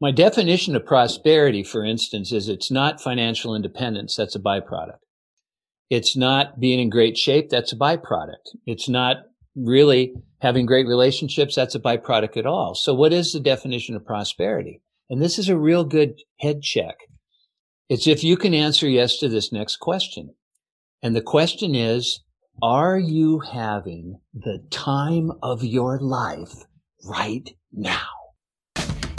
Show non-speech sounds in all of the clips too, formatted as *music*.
My definition of prosperity, for instance, is it's not financial independence. That's a byproduct. It's not being in great shape. That's a byproduct. It's not really having great relationships. That's a byproduct at all. So what is the definition of prosperity? And this is a real good head check. It's if you can answer yes to this next question. And the question is, are you having the time of your life right now?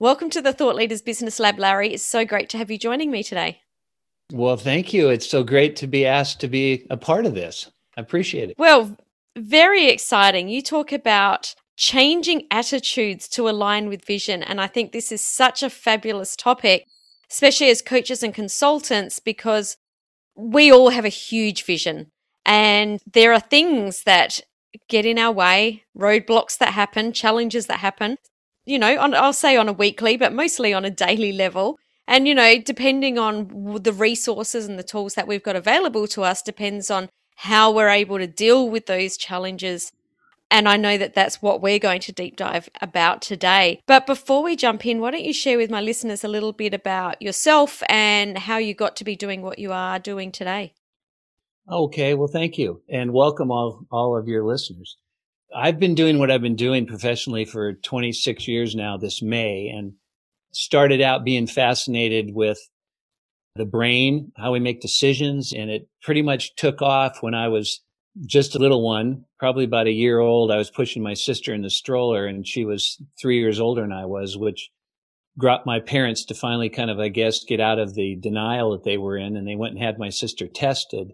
Welcome to the Thought Leaders Business Lab, Larry. It's so great to have you joining me today. Well, thank you. It's so great to be asked to be a part of this. I appreciate it. Well, very exciting. You talk about changing attitudes to align with vision. And I think this is such a fabulous topic, especially as coaches and consultants, because we all have a huge vision. And there are things that get in our way, roadblocks that happen, challenges that happen you know, on, I'll say on a weekly, but mostly on a daily level. And, you know, depending on the resources and the tools that we've got available to us, depends on how we're able to deal with those challenges. And I know that that's what we're going to deep dive about today. But before we jump in, why don't you share with my listeners a little bit about yourself and how you got to be doing what you are doing today? Okay, well, thank you. And welcome all, all of your listeners. I've been doing what I've been doing professionally for 26 years now this May and started out being fascinated with the brain, how we make decisions. And it pretty much took off when I was just a little one, probably about a year old. I was pushing my sister in the stroller and she was three years older than I was, which got my parents to finally kind of, I guess, get out of the denial that they were in. And they went and had my sister tested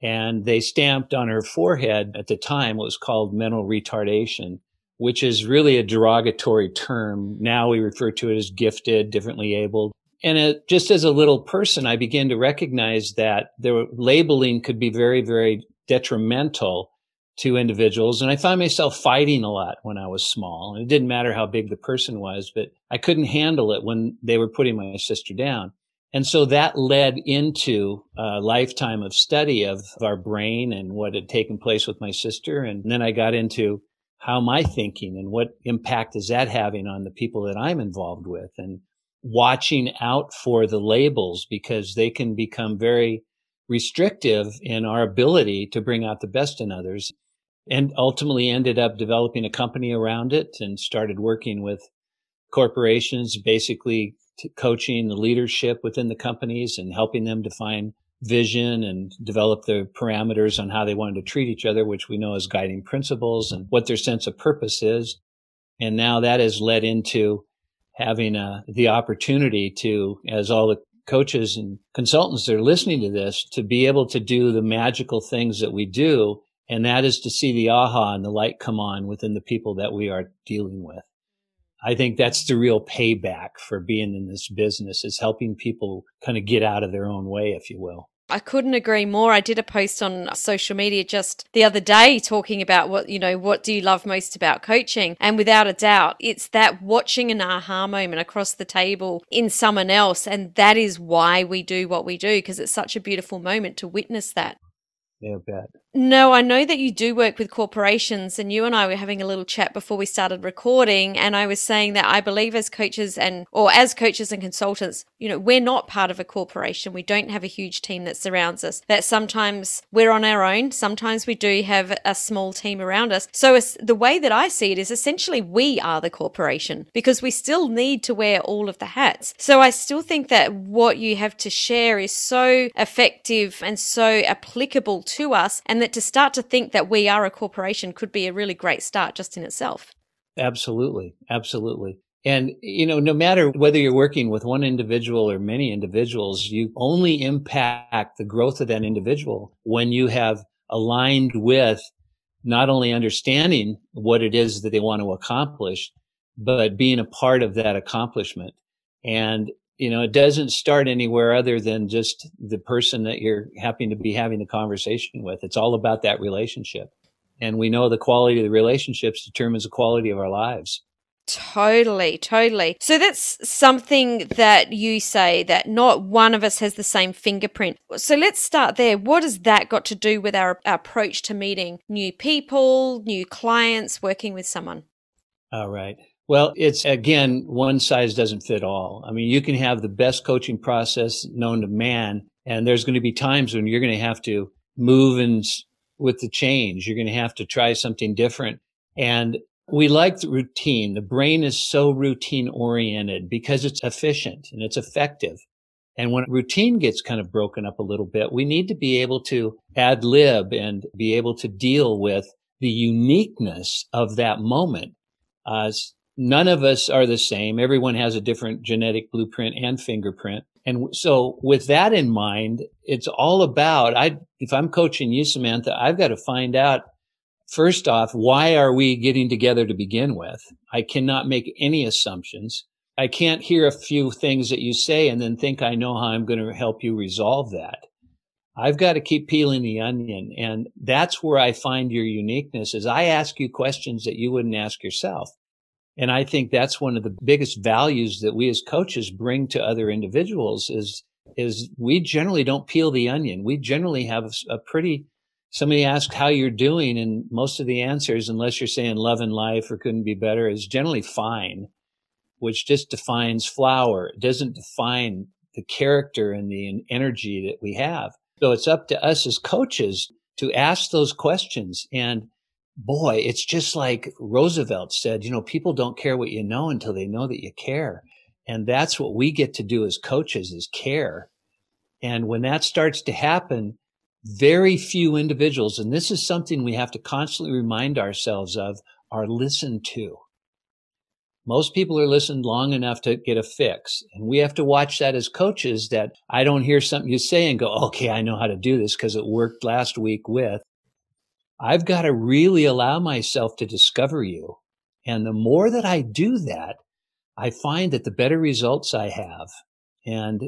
and they stamped on her forehead at the time what was called mental retardation, which is really a derogatory term. Now we refer to it as gifted, differently abled. And it, just as a little person, I began to recognize that the labeling could be very, very detrimental to individuals. And I found myself fighting a lot when I was small. And it didn't matter how big the person was, but I couldn't handle it when they were putting my sister down. And so that led into a lifetime of study of our brain and what had taken place with my sister. And then I got into how am I thinking and what impact is that having on the people that I'm involved with and watching out for the labels because they can become very restrictive in our ability to bring out the best in others and ultimately ended up developing a company around it and started working with corporations, basically coaching the leadership within the companies and helping them define vision and develop the parameters on how they wanted to treat each other, which we know as guiding principles and what their sense of purpose is. And now that has led into having uh, the opportunity to, as all the coaches and consultants that are listening to this, to be able to do the magical things that we do. And that is to see the aha and the light come on within the people that we are dealing with. I think that's the real payback for being in this business is helping people kind of get out of their own way, if you will. I couldn't agree more. I did a post on social media just the other day talking about what, you know, what do you love most about coaching? And without a doubt, it's that watching an aha moment across the table in someone else. And that is why we do what we do because it's such a beautiful moment to witness that. No, I know that you do work with corporations, and you and I were having a little chat before we started recording. And I was saying that I believe as coaches and, or as coaches and consultants, you know, we're not part of a corporation. We don't have a huge team that surrounds us, that sometimes we're on our own. Sometimes we do have a small team around us. So the way that I see it is essentially we are the corporation because we still need to wear all of the hats. So I still think that what you have to share is so effective and so applicable to us and that to start to think that we are a corporation could be a really great start just in itself. Absolutely. Absolutely. And, you know, no matter whether you're working with one individual or many individuals, you only impact the growth of that individual when you have aligned with not only understanding what it is that they want to accomplish, but being a part of that accomplishment. And, you know, it doesn't start anywhere other than just the person that you're happy to be having the conversation with. It's all about that relationship. And we know the quality of the relationships determines the quality of our lives. Totally, totally. So that's something that you say that not one of us has the same fingerprint. So let's start there. What has that got to do with our, our approach to meeting new people, new clients, working with someone? All right. Well, it's again, one size doesn't fit all. I mean, you can have the best coaching process known to man, and there's going to be times when you're going to have to move and with the change. You're going to have to try something different. And we like the routine. The brain is so routine oriented because it's efficient and it's effective. And when routine gets kind of broken up a little bit, we need to be able to ad lib and be able to deal with the uniqueness of that moment. Uh, none of us are the same. Everyone has a different genetic blueprint and fingerprint. And so with that in mind, it's all about, I, if I'm coaching you, Samantha, I've got to find out First off, why are we getting together to begin with? I cannot make any assumptions. I can't hear a few things that you say and then think I know how I'm going to help you resolve that. I've got to keep peeling the onion. And that's where I find your uniqueness is I ask you questions that you wouldn't ask yourself. And I think that's one of the biggest values that we as coaches bring to other individuals is, is we generally don't peel the onion. We generally have a, pretty somebody asks how you're doing and most of the answers unless you're saying love and life or couldn't be better is generally fine which just defines flower. It doesn't define the character and the energy that we have. So it's up to us as coaches to ask those questions. And boy it's just like roosevelt said you know people don't care what you know until they know that you care and that's what we get to do as coaches is care and when that starts to happen very few individuals, and this is something we have to constantly remind ourselves of, are listened to. Most people are listened long enough to get a fix. And we have to watch that as coaches that I don't hear something you say and go, okay, I know how to do this because it worked last week with. I've got to really allow myself to discover you. And the more that I do that, I find that the better results I have. And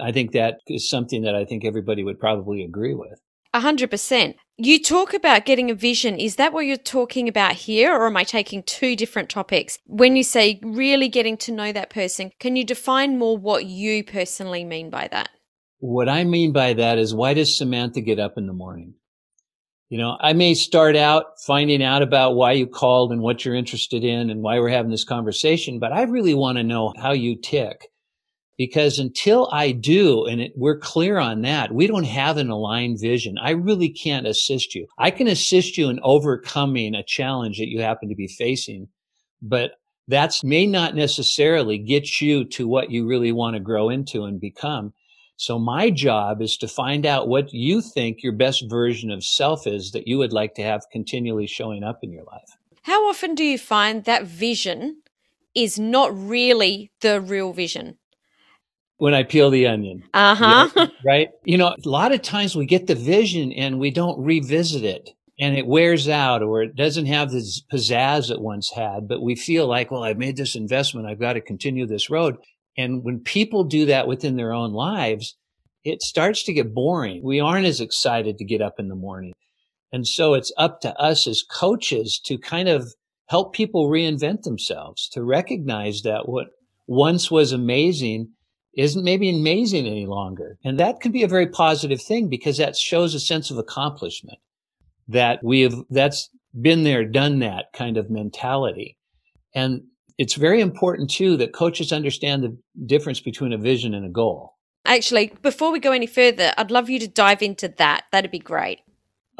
I think that is something that I think everybody would probably agree with. A hundred percent. You talk about getting a vision. Is that what you're talking about here, or am I taking two different topics? When you say really getting to know that person, can you define more what you personally mean by that? What I mean by that is why does Samantha get up in the morning? You know, I may start out finding out about why you called and what you're interested in and why we're having this conversation, but I really want to know how you tick because until I do, and it, we're clear on that, we don't have an aligned vision. I really can't assist you. I can assist you in overcoming a challenge that you happen to be facing, but that's may not necessarily get you to what you really want to grow into and become. So my job is to find out what you think your best version of self is that you would like to have continually showing up in your life. How often do you find that vision is not really the real vision? when I peel the onion. Uh huh. right. You know, a lot of times we get the vision and we don't revisit it and it wears out or it doesn't have the pizzazz it once had, but we feel like, well, I've made this investment. I've got to continue this road. And when people do that within their own lives, it starts to get boring. We aren't as excited to get up in the morning. And so it's up to us as coaches to kind of help people reinvent themselves, to recognize that what once was amazing isn't maybe amazing any longer. And that can be a very positive thing because that shows a sense of accomplishment that we have, that's been there, done that kind of mentality. And it's very important too that coaches understand the difference between a vision and a goal. Actually, before we go any further, I'd love you to dive into that. That'd be great.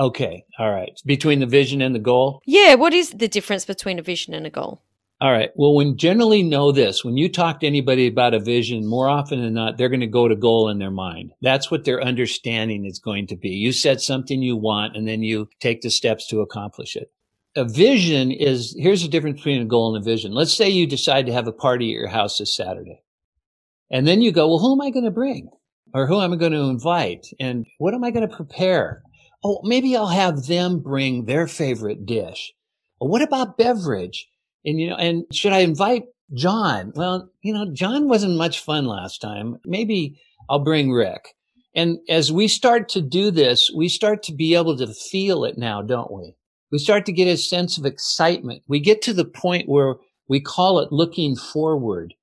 Okay. All right. Between the vision and the goal? Yeah. What is the difference between a vision and a goal? All right. Well, when generally know this, when you talk to anybody about a vision, more often than not, they're going to go to goal in their mind. That's what their understanding is going to be. You said something you want and then you take the steps to accomplish it. A vision is, here's the difference between a goal and a vision. Let's say you decide to have a party at your house this Saturday. And then you go, well, who am I going to bring? Or who am I going to invite? And what am I going to prepare? Oh, maybe I'll have them bring their favorite dish. What about beverage? And, you know, and should I invite John? Well, you know, John wasn't much fun last time. Maybe I'll bring Rick. And as we start to do this, we start to be able to feel it now, don't we? We start to get a sense of excitement. We get to the point where we call it looking forward.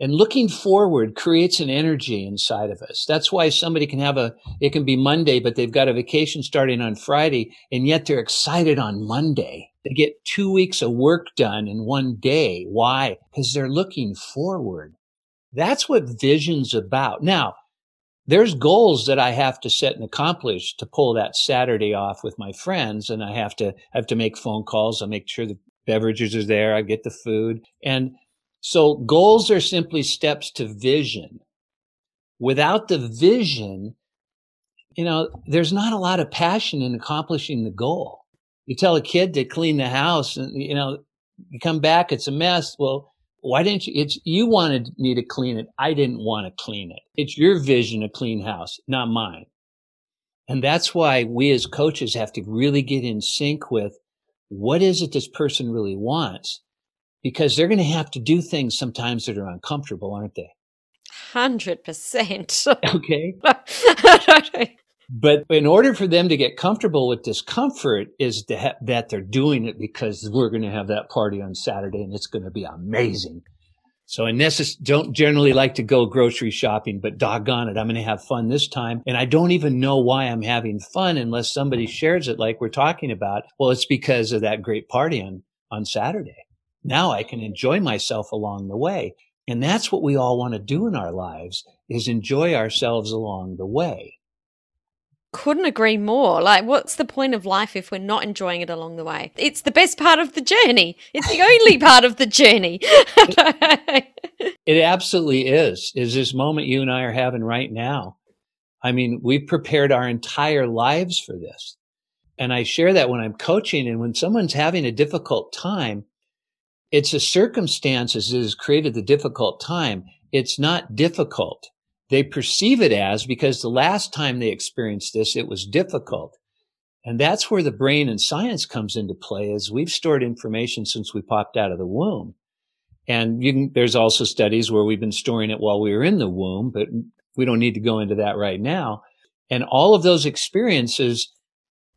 And looking forward creates an energy inside of us. That's why somebody can have a, it can be Monday, but they've got a vacation starting on Friday, and yet they're excited on Monday. They get two weeks of work done in one day. Why? Because they're looking forward. That's what vision's about. Now, there's goals that I have to set and accomplish to pull that Saturday off with my friends. And I have to, I have to make phone calls. I make sure the beverages are there. I get the food. And so goals are simply steps to vision. Without the vision, you know, there's not a lot of passion in accomplishing the goal. You tell a kid to clean the house and, you know, you come back, it's a mess. Well, why didn't you? It's, you wanted me to clean it. I didn't want to clean it. It's your vision of clean house, not mine. And that's why we as coaches have to really get in sync with what is it this person really wants because they're going to have to do things sometimes that are uncomfortable, aren't they? Hundred percent. *laughs* Okay. *laughs* *laughs* but in order for them to get comfortable with discomfort is ha- that they're doing it because we're going to have that party on Saturday and it's going to be amazing. So I necess- don't generally like to go grocery shopping, but doggone it, I'm going to have fun this time. And I don't even know why I'm having fun unless somebody shares it like we're talking about. Well, it's because of that great party on, on Saturday. Now I can enjoy myself along the way. And that's what we all want to do in our lives is enjoy ourselves along the way. Couldn't agree more. Like, what's the point of life if we're not enjoying it along the way? It's the best part of the journey. It's the only part of the journey. *laughs* it absolutely is. Is this moment you and I are having right now? I mean, we've prepared our entire lives for this. And I share that when I'm coaching and when someone's having a difficult time, it's the circumstances that has created the difficult time. It's not difficult. They perceive it as because the last time they experienced this, it was difficult. And that's where the brain and science comes into play is we've stored information since we popped out of the womb. And can, there's also studies where we've been storing it while we were in the womb, but we don't need to go into that right now. And all of those experiences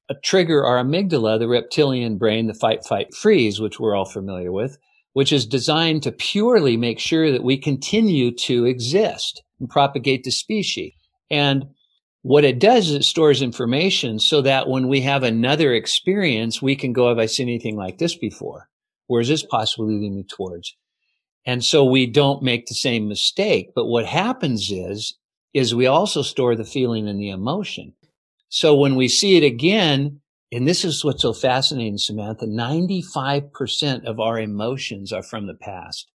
uh, trigger our amygdala, the reptilian brain, the fight, fight, freeze, which we're all familiar with, which is designed to purely make sure that we continue to exist and propagate the species. And what it does is it stores information so that when we have another experience, we can go, have I seen anything like this before? Where is this possibly leading me towards? And so we don't make the same mistake. But what happens is, is we also store the feeling and the emotion. So when we see it again, and this is what's so fascinating, Samantha, 95% of our emotions are from the past.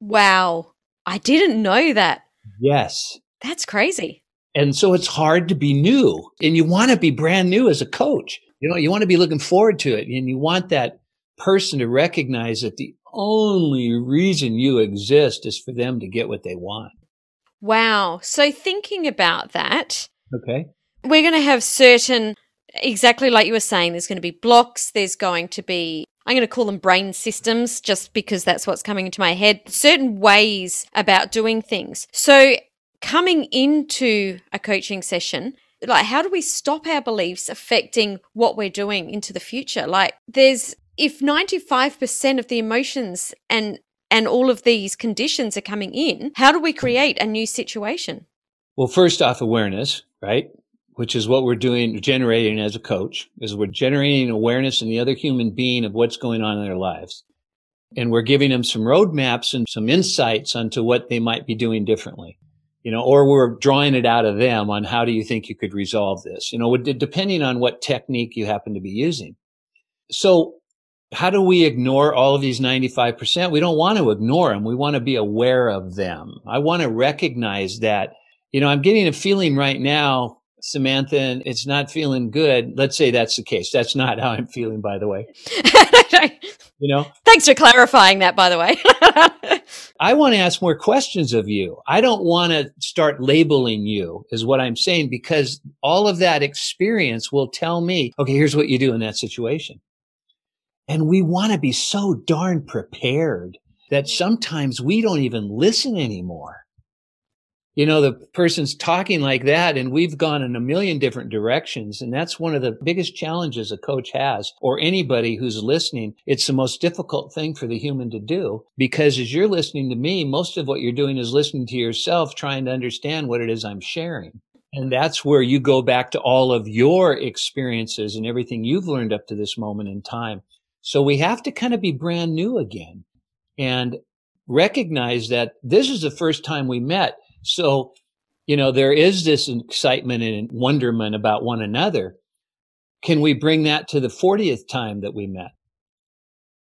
Wow. I didn't know that. Yes. That's crazy. And so it's hard to be new and you want to be brand new as a coach. You know, you want to be looking forward to it and you want that person to recognize that the only reason you exist is for them to get what they want. Wow. So thinking about that. Okay. We're going to have certain, exactly like you were saying, there's going to be blocks, there's going to be I'm going to call them brain systems just because that's what's coming into my head, certain ways about doing things. So, coming into a coaching session, like how do we stop our beliefs affecting what we're doing into the future? Like there's if 95% of the emotions and and all of these conditions are coming in, how do we create a new situation? Well, first off, awareness, right? Which is what we're doing, generating as a coach, is we're generating awareness in the other human being of what's going on in their lives. And we're giving them some roadmaps and some insights onto what they might be doing differently. You know, or we're drawing it out of them on how do you think you could resolve this? You know, depending on what technique you happen to be using. So how do we ignore all of these 95%? We don't want to ignore them. We want to be aware of them. I want to recognize that, you know, I'm getting a feeling right now Samantha, and it's not feeling good. Let's say that's the case. That's not how I'm feeling, by the way. *laughs* you know? Thanks for clarifying that, by the way. *laughs* I want to ask more questions of you. I don't want to start labeling you, is what I'm saying, because all of that experience will tell me, okay, here's what you do in that situation. And we want to be so darn prepared that sometimes we don't even listen anymore. You know, the person's talking like that and we've gone in a million different directions. And that's one of the biggest challenges a coach has or anybody who's listening. It's the most difficult thing for the human to do because as you're listening to me, most of what you're doing is listening to yourself, trying to understand what it is I'm sharing. And that's where you go back to all of your experiences and everything you've learned up to this moment in time. So we have to kind of be brand new again and recognize that this is the first time we met. So, you know, there is this excitement and wonderment about one another. Can we bring that to the 40th time that we met?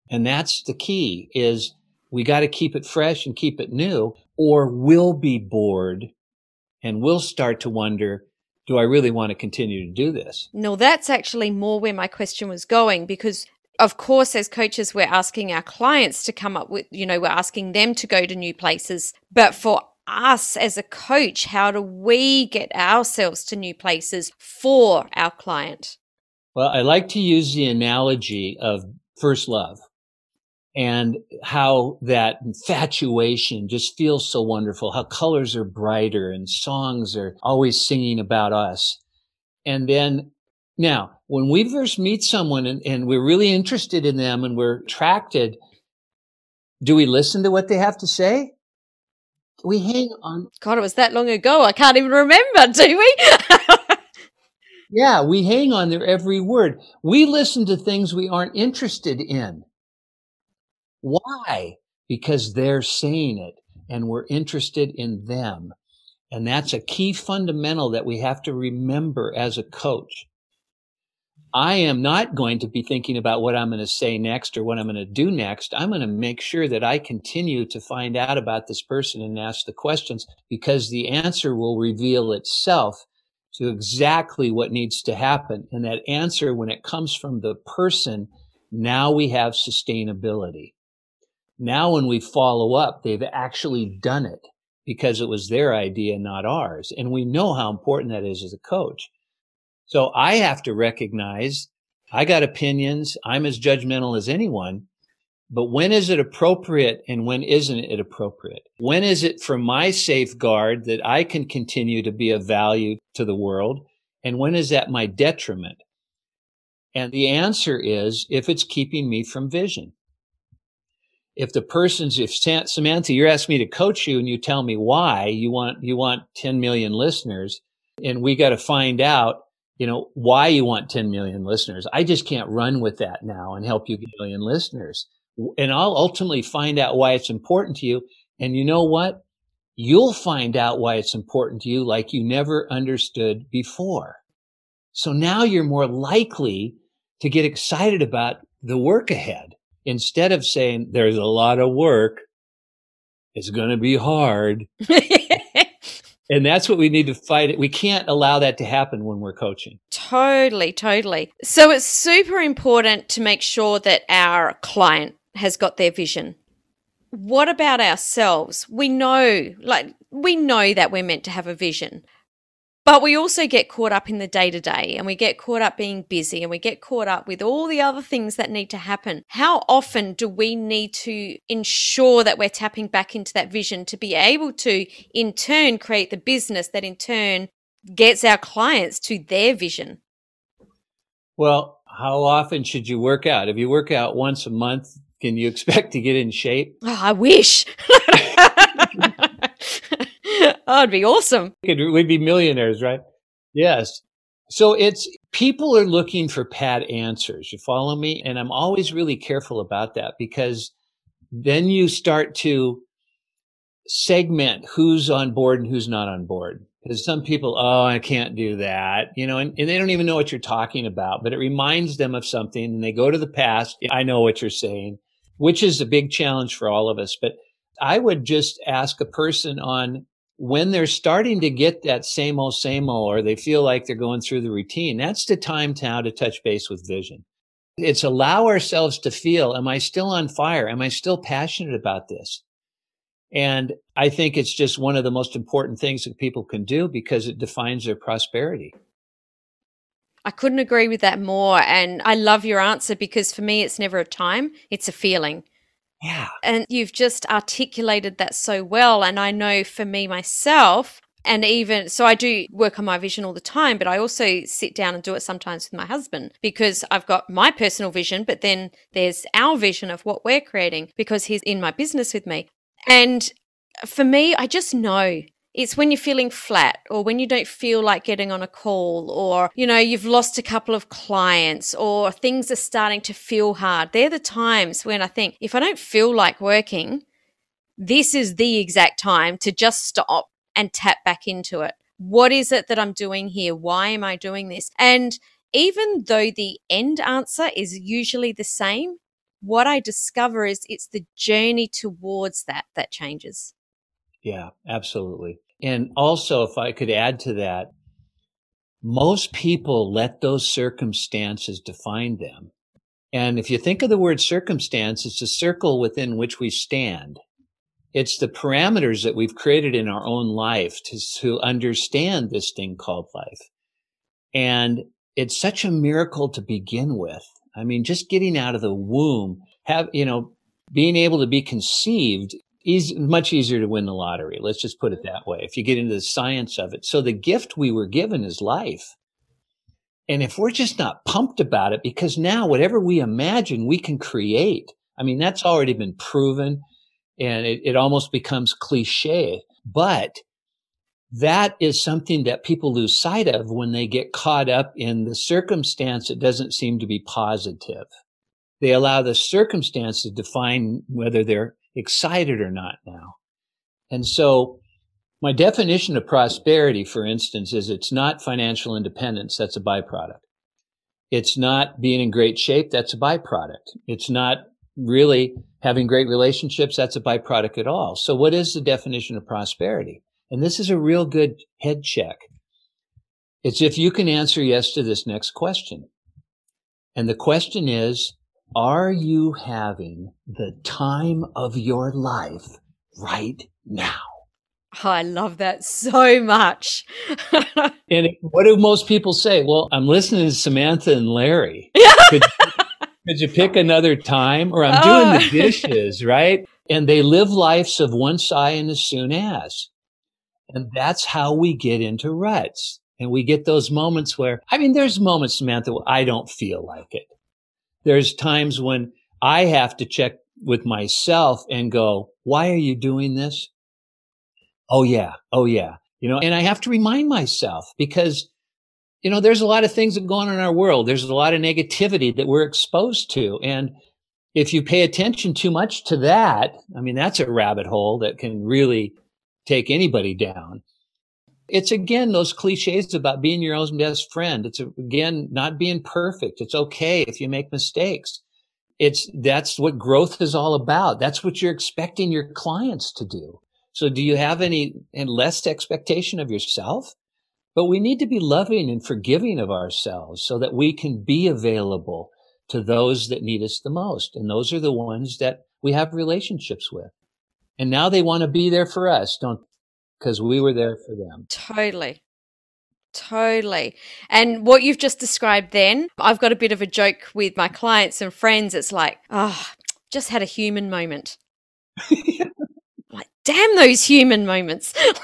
And that's the key is we got to keep it fresh and keep it new or we'll be bored and we'll start to wonder, do I really want to continue to do this? No, that's actually more where my question was going because of course, as coaches, we're asking our clients to come up with, you know, we're asking them to go to new places. But for us as a coach, how do we get ourselves to new places for our client? Well, I like to use the analogy of first love and how that infatuation just feels so wonderful, how colors are brighter and songs are always singing about us. And then now, when we first meet someone and, and, we're really interested in them and we're attracted, do we listen to what they have to say? We hang on. God, it was that long ago. I can't even remember, do we? *laughs* yeah, we hang on their every word. We listen to things we aren't interested in. Why? Because they're saying it and we're interested in them. And that's a key fundamental that we have to remember as a coach. I am not going to be thinking about what I'm going to say next or what I'm going to do next. I'm going to make sure that I continue to find out about this person and ask the questions because the answer will reveal itself to exactly what needs to happen. And that answer, when it comes from the person, now we have sustainability. Now, when we follow up, they've actually done it because it was their idea, not ours. And we know how important that is as a coach. So I have to recognize I got opinions. I'm as judgmental as anyone. But when is it appropriate and when isn't it appropriate? When is it for my safeguard that I can continue to be of value to the world? And when is that my detriment? And the answer is if it's keeping me from vision. If the person's, if Samantha, you're asking me to coach you and you tell me why you want, you want 10 million listeners and we got to find out you know, why you want 10 million listeners. I just can't run with that now and help you get a million listeners. And I'll ultimately find out why it's important to you. And you know what? You'll find out why it's important to you like you never understood before. So now you're more likely to get excited about the work ahead instead of saying there's a lot of work. It's going to be hard. *laughs* And that's what we need to fight. It. We can't allow that to happen when we're coaching. Totally, totally. So it's super important to make sure that our client has got their vision. What about ourselves? We know, like, we know that we're meant to have a vision. But we also get caught up in the day to day and we get caught up being busy and we get caught up with all the other things that need to happen. How often do we need to ensure that we're tapping back into that vision to be able to, in turn, create the business that in turn gets our clients to their vision? Well, how often should you work out? If you work out once a month, can you expect to get in shape? Oh, I wish. *laughs* Oh, it'd be awesome. We'd be millionaires, right? Yes. So it's people are looking for pat answers. You follow me? And I'm always really careful about that because then you start to segment who's on board and who's not on board. Because some people, oh, I can't do that, you know, and, and, they don't even know what you're talking about, but it reminds them of something and they go to the past. I know what you're saying, which is a big challenge for all of us. But I would just ask a person on when they're starting to get that same old, same old, or they feel like they're going through the routine, that's the time now to touch base with vision. It's allow ourselves to feel, am I still on fire? Am I still passionate about this? And I think it's just one of the most important things that people can do because it defines their prosperity. I couldn't agree with that more. And I love your answer because for me, it's never a time, it's a feeling. Yeah. And you've just articulated that so well. And I know for me myself, and even so, I do work on my vision all the time, but I also sit down and do it sometimes with my husband because I've got my personal vision, but then there's our vision of what we're creating because he's in my business with me. And for me, I just know it's when you're feeling flat or when you don't feel like getting on a call or, you know, you've lost a couple of clients or things are starting to feel hard. They're the times when I think if I don't feel like working, this is the exact time to just stop and tap back into it. What is it that I'm doing here? Why am I doing this? And even though the end answer is usually the same, what I discover is it's the journey towards that that changes. Yeah, absolutely. And also, if I could add to that, most people let those circumstances define them. And if you think of the word circumstance, it's a circle within which we stand. It's the parameters that we've created in our own life to, to understand this thing called life. And it's such a miracle to begin with. I mean, just getting out of the womb, have, you know, being able to be conceived easy, much easier to win the lottery. Let's just put it that way. If you get into the science of it. So the gift we were given is life. And if we're just not pumped about it, because now whatever we imagine, we can create. I mean, that's already been proven and it, it almost becomes cliche, but that is something that people lose sight of when they get caught up in the circumstance that doesn't seem to be positive. They allow the circumstance to define whether they're excited or not now. And so my definition of prosperity, for instance, is it's not financial independence. That's a byproduct. It's not being in great shape. That's a byproduct. It's not really having great relationships. That's a byproduct at all. So what is the definition of prosperity? And this is a real good head check. It's if you can answer yes to this next question. And the question is, are you having the time of your life right now? Oh, I love that so much. *laughs* and what do most people say? Well, I'm listening to Samantha and Larry. *laughs* could, could, you pick another time? Or I'm doing the oh. dishes, right? And they live lives of once I and as soon as. And that's how we get into ruts. And we get those moments where, I mean, there's moments, Samantha, where I don't feel like it there's times when I have to check with myself and go, why are you doing this? Oh yeah. Oh yeah. You know, and I have to remind myself because, you know, there's a lot of things that go on in our world. There's a lot of negativity that we're exposed to. And if you pay attention too much to that, I mean, that's a rabbit hole that can really take anybody down. It's again those cliches about being your own best friend. It's again not being perfect. It's okay if you make mistakes. It's that's what growth is all about. That's what you're expecting your clients to do. So do you have any and less expectation of yourself? But we need to be loving and forgiving of ourselves so that we can be available to those that need us the most. And those are the ones that we have relationships with. And now they want to be there for us, don't because we were there for them. Totally. Totally. And what you've just described then, I've got a bit of a joke with my clients and friends. It's like, oh, just had a human moment. *laughs* like, damn those human moments. *laughs* *laughs*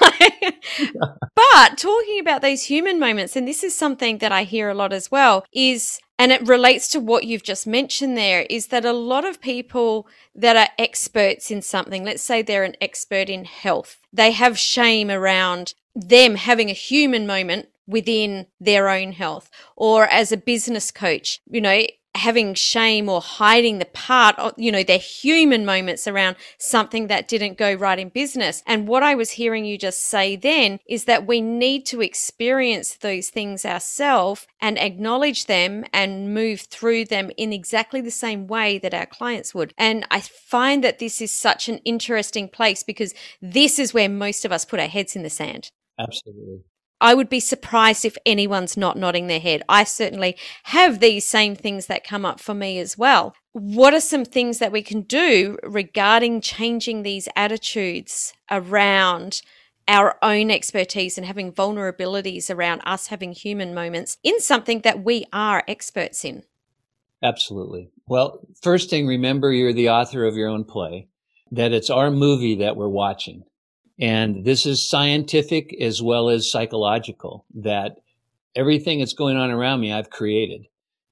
but talking about those human moments, and this is something that I hear a lot as well, is and it relates to what you've just mentioned there is that a lot of people that are experts in something, let's say they're an expert in health, they have shame around them having a human moment within their own health or as a business coach you know having shame or hiding the part of, you know, their human moments around something that didn't go right in business. And what I was hearing you just say then is that we need to experience those things ourselves and acknowledge them and move through them in exactly the same way that our clients would. And I find that this is such an interesting place because this is where most of us put our heads in the sand. Absolutely. I would be surprised if anyone's not nodding their head. I certainly have these same things that come up for me as well. What are some things that we can do regarding changing these attitudes around our own expertise and having vulnerabilities around us having human moments in something that we are experts in. Absolutely. Well, first thing, remember you're the author of your own play, that it's our movie that we're watching. And this is scientific as well as psychological, that everything that's going on around me, I've created.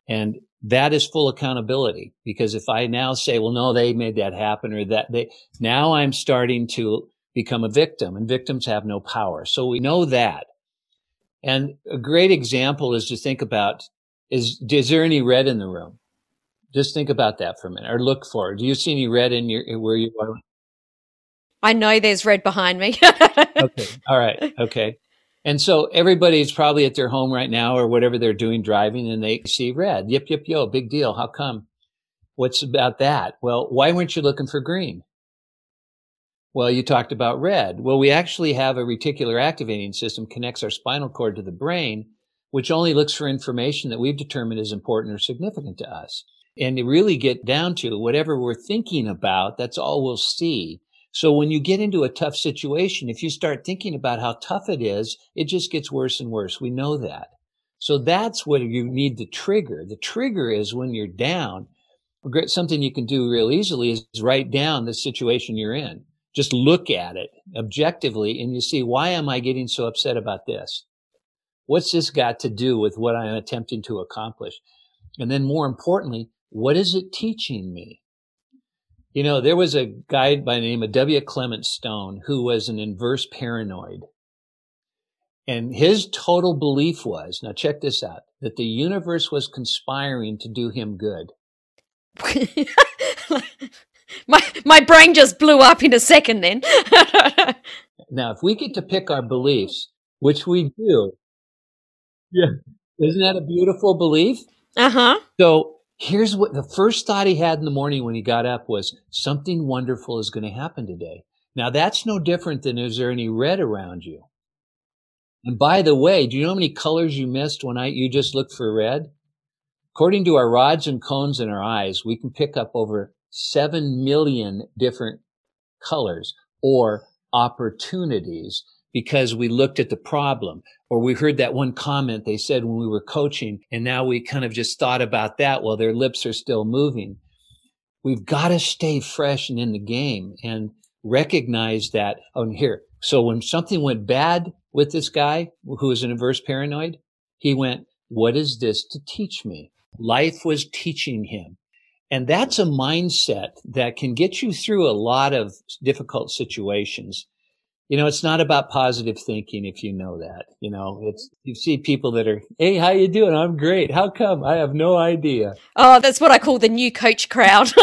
And that is full accountability because if I now say, well, no, they made that happen or that they, now I'm starting to become a victim and victims have no power. So we know that. And a great example is to think about is, is there any red in the room? Just think about that for a minute or look for it. Do you see any red in your, where you are? I know there's red behind me. *laughs* okay. All right. Okay. And so everybody's probably at their home right now or whatever they're doing driving and they see red. Yip, yip, yo, big deal. How come? What's about that? Well, why weren't you looking for green? Well, you talked about red. Well, we actually have a reticular activating system connects our spinal cord to the brain, which only looks for information that we've determined is important or significant to us. And to really get down to whatever we're thinking about, that's all we'll see. So when you get into a tough situation, if you start thinking about how tough it is, it just gets worse and worse. We know that. So that's what you need the trigger. The trigger is when you're down. Something you can do real easily is write down the situation you're in. Just look at it objectively and you see, why am I getting so upset about this? What's this got to do with what I'm attempting to accomplish? And then more importantly, what is it teaching me? You know, there was a guy by the name of W. Clement Stone who was an inverse paranoid. And his total belief was, now check this out, that the universe was conspiring to do him good. *laughs* my my brain just blew up in a second then. *laughs* now, if we get to pick our beliefs, which we do, yeah, isn't that a beautiful belief? Uh-huh. So Here's what the first thought he had in the morning when he got up was something wonderful is going to happen today. Now that's no different than is there any red around you? And by the way, do you know how many colors you missed when I, you just looked for red? According to our rods and cones in our eyes, we can pick up over 7 million different colors or opportunities because we looked at the problem or we heard that one comment they said when we were coaching and now we kind of just thought about that while their lips are still moving. We've got to stay fresh and in the game and recognize that. Oh, and here. So when something went bad with this guy who was an inverse paranoid, he went, what is this to teach me? Life was teaching him. And that's a mindset that can get you through a lot of difficult situations you know, it's not about positive thinking if you know that. You know, it's you see people that are, "Hey, how you doing? I'm great. How come? I have no idea." Oh, that's what I call the new coach crowd. *laughs*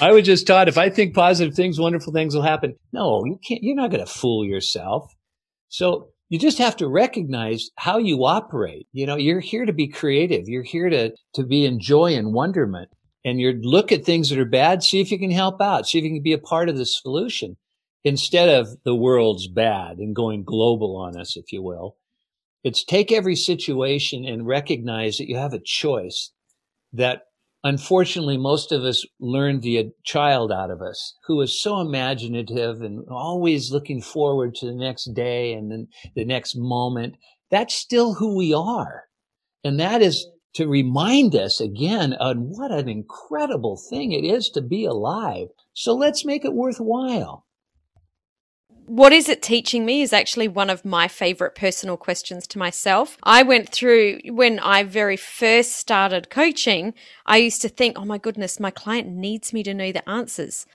I was just taught if I think positive things, wonderful things will happen. No, you can't. You're not going to fool yourself. So you just have to recognize how you operate. You know, you're here to be creative. You're here to to be in joy and wonderment. And you look at things that are bad, see if you can help out, see if you can be a part of the solution instead of the world's bad and going global on us, if you will, it's take every situation and recognize that you have a choice that unfortunately most of us learned the child out of us who was so imaginative and always looking forward to the next day and then the next moment. That's still who we are. And that is to remind us again on what an incredible thing it is to be alive. So let's make it worthwhile what is it teaching me is actually one of my favorite personal questions to myself. I went through when I very first started coaching, I used to think, oh my goodness, my client needs me to know the answers.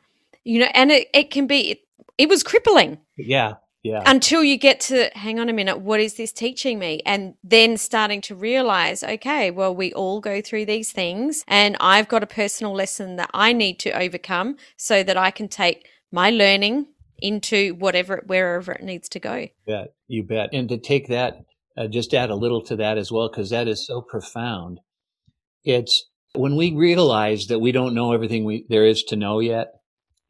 You know, and it, it can be, it, it was crippling. Yeah. Yeah. Until you get to hang on a minute, what is this teaching me? And then starting to realize, okay, well, we all go through these things, and I've got a personal lesson that I need to overcome so that I can take my learning into whatever wherever it needs to go. Yeah, you bet. And to take that, uh, just add a little to that as well, because that is so profound. It's when we realize that we don't know everything we, there is to know yet,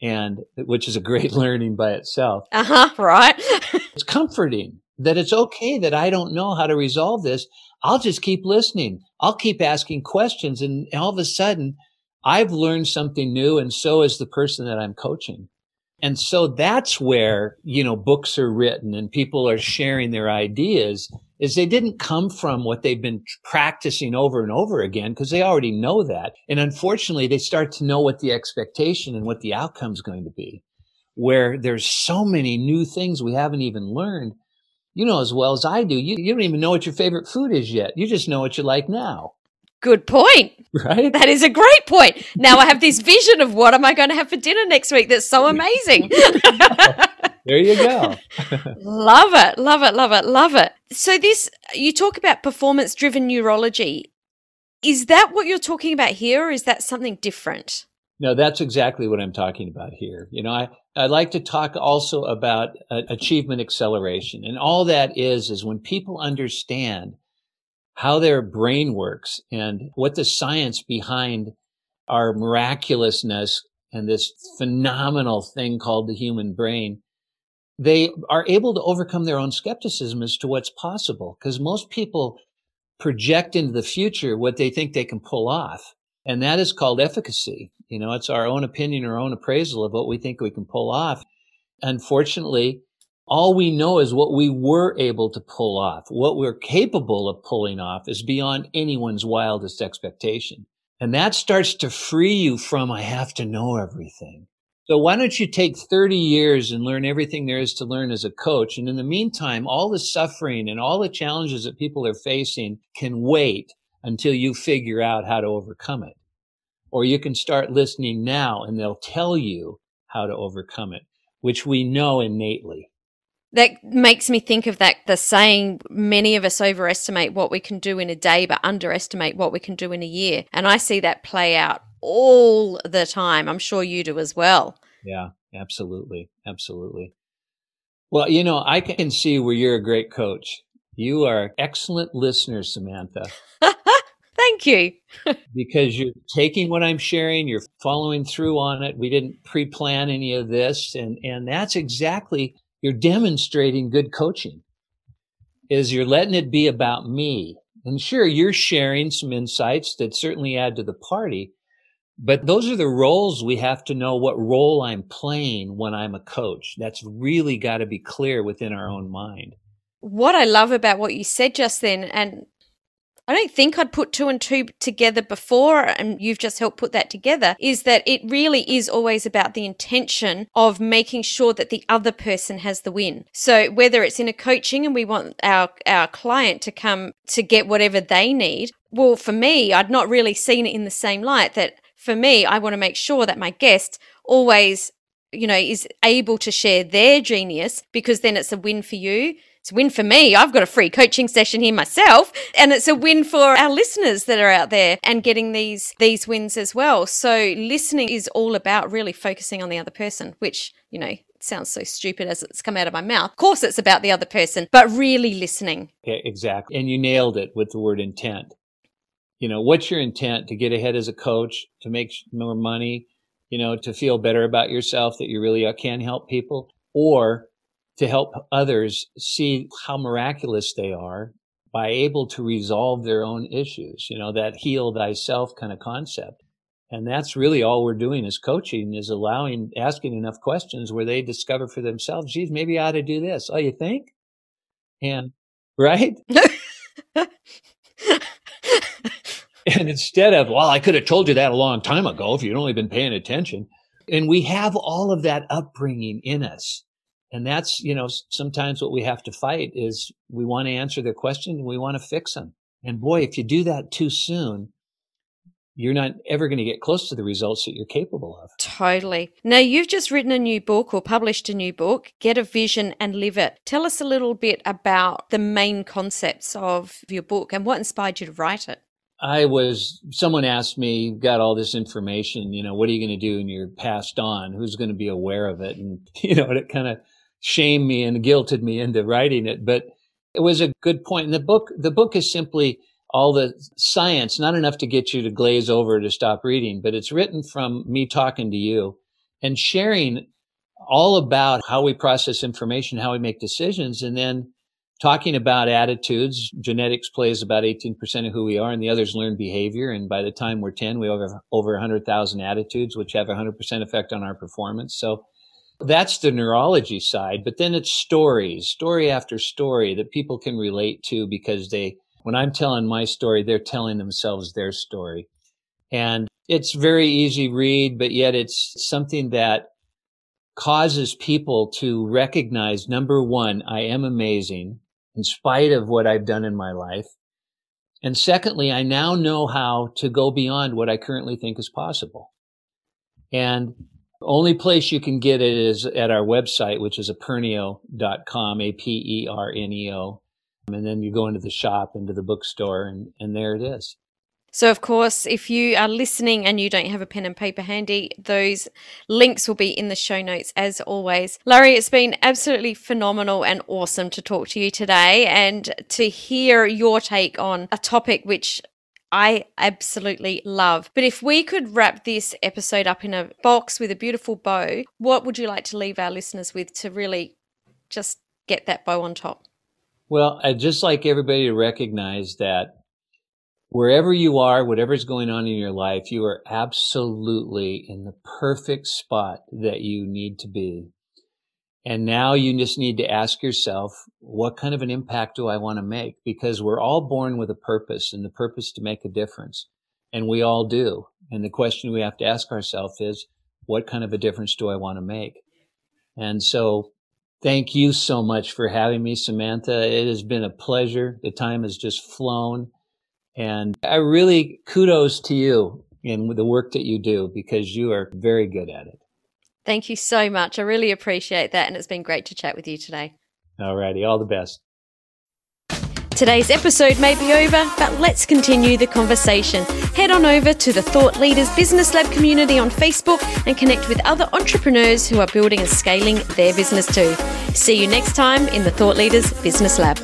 and which is a great *laughs* learning by itself. Uh huh. Right. *laughs* it's comforting that it's okay that I don't know how to resolve this. I'll just keep listening. I'll keep asking questions, and all of a sudden, I've learned something new, and so is the person that I'm coaching. And so that's where, you know, books are written and people are sharing their ideas is they didn't come from what they've been practicing over and over again because they already know that. And unfortunately, they start to know what the expectation and what the outcome is going to be, where there's so many new things we haven't even learned. You know as well as I do. You, you don't even know what your favorite food is yet. You just know what you like now. Good point. Right? That is a great point. Now I have this vision of what am I going to have for dinner next week that's so amazing. *laughs* there you go. *laughs* love it. Love it. Love it. Love it. So this you talk about performance driven neurology. Is that what you're talking about here or is that something different? No, that's exactly what I'm talking about here. You know, I, I like to talk also about uh, achievement acceleration. And all that is, is when people understand how their brain works and what the science behind our miraculousness and this phenomenal thing called the human brain, they are able to overcome their own skepticism as to what's possible. Because most people project into the future what they think they can pull off. And that is called efficacy. You know, it's our own opinion, our own appraisal of what we think we can pull off. Unfortunately, all we know is what we were able to pull off. What we're capable of pulling off is beyond anyone's wildest expectation. And that starts to free you from, I have to know everything. So why don't you take 30 years and learn everything there is to learn as a coach? And in the meantime, all the suffering and all the challenges that people are facing can wait until you figure out how to overcome it. Or you can start listening now and they'll tell you how to overcome it, which we know innately that makes me think of that the saying many of us overestimate what we can do in a day but underestimate what we can do in a year and i see that play out all the time i'm sure you do as well yeah absolutely absolutely well you know i can see where you're a great coach you are an excellent listener samantha *laughs* Thank you. *laughs* because you're taking what I'm sharing, you're following through on it. We didn't pre-plan any of this. And, and that's exactly you're demonstrating good coaching is you're letting it be about me. And sure, you're sharing some insights that certainly add to the party, but those are the roles we have to know what role I'm playing when I'm a coach. That's really got to be clear within our own mind. What I love about what you said just then, and I don't think I'd put two and two together before, and you've just helped put that together, is that it really is always about the intention of making sure that the other person has the win. So whether it's in a coaching and we want our, our client to come to get whatever they need, well, for me, I'd not really seen it in the same light that for me, I want to make sure that my guest always you know, is able to share their genius because then it's a win for you. It's a win for me. I've got a free coaching session here myself, and it's a win for our listeners that are out there and getting these these wins as well. So listening is all about really focusing on the other person, which, you know, sounds so stupid as it's come out of my mouth. Of course it's about the other person, but really listening. Yeah, exactly. And you nailed it with the word intent. You know, what's your intent to get ahead as a coach, to make more money, you know, to feel better about yourself that you really uh, can help people or to help others see how miraculous they are by able to resolve their own issues, you know, that heal thyself kind of concept. And that's really all we're doing is coaching is allowing, asking enough questions where they discover for themselves, geez, maybe I ought to do this. Oh, you think? And *laughs* right? and instead of, well, I could have told you that a long time ago if you'd only been paying attention. And we have all of that upbringing in us. And that's, you know, sometimes what we have to fight is we want to answer their question and we want to fix them. And boy, if you do that too soon, you're not ever going to get close to the results that you're capable of. Totally. Now, you've just written a new book or published a new book, Get a Vision and Live It. Tell us a little bit about the main concepts of your book and what inspired you to write it. I was, someone asked me, got all this information, you know, what are you going to do when you're passed on? Who's going to be aware of it? And, *laughs* you know, it kind of shamed me and guilted me into writing it. But it was a good point. And the book, the book is simply all the science, not enough to get you to glaze over to stop reading, but it's written from me talking to you and sharing all about how we process information, how we make decisions, and then talking about attitudes. Genetics plays about 18% of who we are and the others learn behavior. And by the time we're 10, we have over 100,000 attitudes, which have 100% effect on our performance. So That's the neurology side, but then it's stories, story after story that people can relate to because they, when I'm telling my story, they're telling themselves their story. And it's very easy read, but yet it's something that causes people to recognize number one, I am amazing in spite of what I've done in my life. And secondly, I now know how to go beyond what I currently think is possible. And only place you can get it is at our website, which is aperneo.com, A-P-E-R-N-E-O. And then you go into the shop, into the bookstore, and, and there it is. So, of course, if you are listening and you don't have a pen and paper handy, those links will be in the show notes as always. Larry, it's been absolutely phenomenal and awesome to talk to you today and to hear your take on a topic which I absolutely love. But if we could wrap this episode up in a box with a beautiful bow, what would you like to leave our listeners with to really just get that bow on top? Well, I'd just like everybody to recognize that wherever you are, whatever's going on in your life, you are absolutely in the perfect spot that you need to be. And now you just need to ask yourself, what kind of an impact do I want to make? Because we're all born with a purpose and the purpose to make a difference. And we all do. And the question we have to ask ourselves is, what kind of a difference do I want to make? And so thank you so much for having me, Samantha. It has been a pleasure. The time has just flown. And I really kudos to you in the work that you do because you are very good at it. Thank you so much. I really appreciate that. And it's been great to chat with you today. All righty. All the best. Today's episode may be over, but let's continue the conversation. Head on over to the Thought Leaders Business Lab community on Facebook and connect with other entrepreneurs who are building and scaling their business too. See you next time in the Thought Leaders Business Lab.